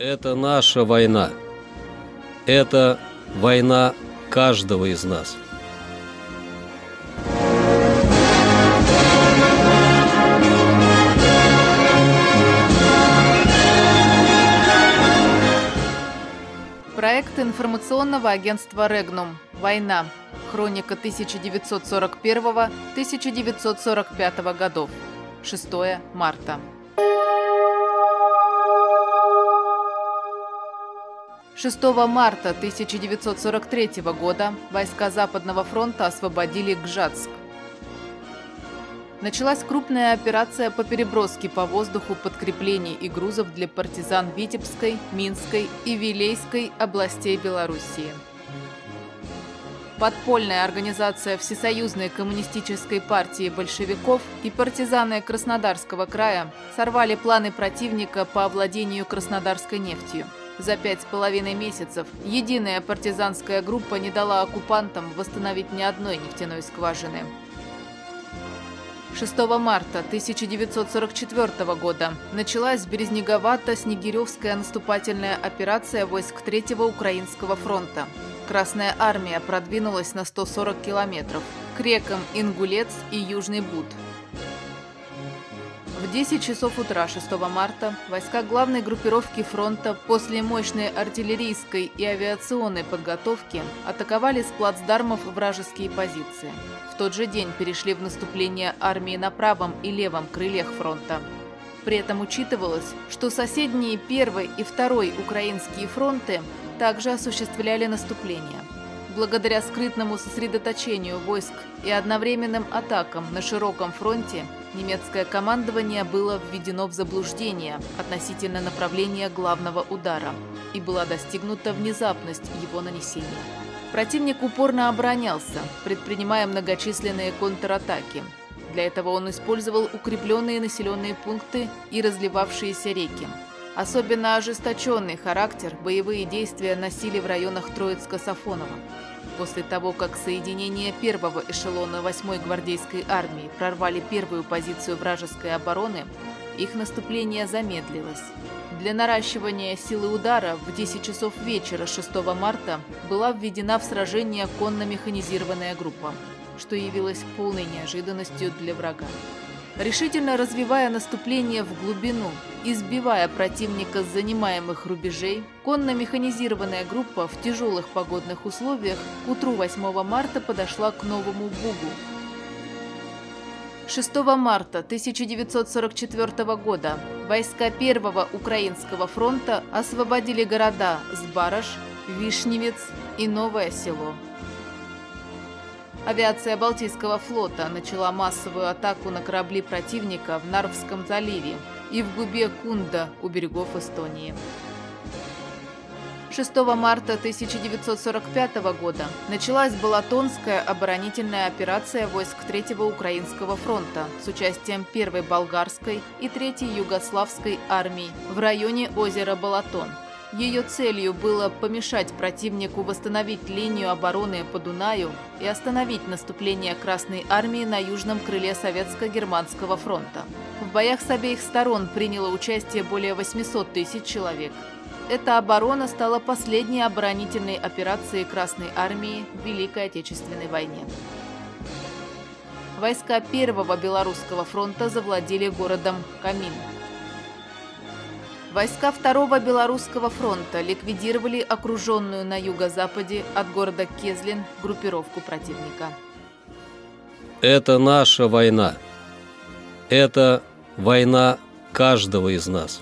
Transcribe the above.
Это наша война. Это война каждого из нас. Проект информационного агентства «Регнум. Война. Хроника 1941-1945 годов. 6 марта. 6 марта 1943 года войска Западного фронта освободили Гжатск. Началась крупная операция по переброске по воздуху подкреплений и грузов для партизан Витебской, Минской и Вилейской областей Белоруссии. Подпольная организация Всесоюзной коммунистической партии большевиков и партизаны Краснодарского края сорвали планы противника по овладению Краснодарской нефтью. За пять с половиной месяцев единая партизанская группа не дала оккупантам восстановить ни одной нефтяной скважины. 6 марта 1944 года началась Березнеговато-Снегиревская наступательная операция войск Третьего Украинского фронта. Красная армия продвинулась на 140 километров к рекам Ингулец и Южный Буд. В 10 часов утра 6 марта войска главной группировки фронта после мощной артиллерийской и авиационной подготовки атаковали с плацдармов вражеские позиции. В тот же день перешли в наступление армии на правом и левом крыльях фронта. При этом учитывалось, что соседние первый и второй украинские фронты также осуществляли наступление. Благодаря скрытному сосредоточению войск и одновременным атакам на широком фронте немецкое командование было введено в заблуждение относительно направления главного удара, и была достигнута внезапность его нанесения. Противник упорно оборонялся, предпринимая многочисленные контратаки. Для этого он использовал укрепленные населенные пункты и разливавшиеся реки. Особенно ожесточенный характер боевые действия носили в районах Троицко-Сафоново. После того, как соединение первого эшелона 8-й гвардейской армии прорвали первую позицию вражеской обороны, их наступление замедлилось. Для наращивания силы удара в 10 часов вечера 6 марта была введена в сражение конно-механизированная группа, что явилось полной неожиданностью для врага решительно развивая наступление в глубину, избивая противника с занимаемых рубежей, конно-механизированная группа в тяжелых погодных условиях к утру 8 марта подошла к Новому Бугу. 6 марта 1944 года войска Первого Украинского фронта освободили города Сбараш, Вишневец и Новое село. Авиация Балтийского флота начала массовую атаку на корабли противника в Нарвском заливе и в губе Кунда у берегов Эстонии. 6 марта 1945 года началась Балатонская оборонительная операция войск Третьего Украинского фронта с участием 1-й Болгарской и 3-й Югославской армий в районе озера Балатон – ее целью было помешать противнику восстановить линию обороны по Дунаю и остановить наступление Красной Армии на южном крыле Советско-Германского фронта. В боях с обеих сторон приняло участие более 800 тысяч человек. Эта оборона стала последней оборонительной операцией Красной Армии в Великой Отечественной войне. Войска Первого Белорусского фронта завладели городом Камин. Войска Второго Белорусского фронта ликвидировали окруженную на юго-западе от города Кезлин группировку противника. Это наша война. Это война каждого из нас.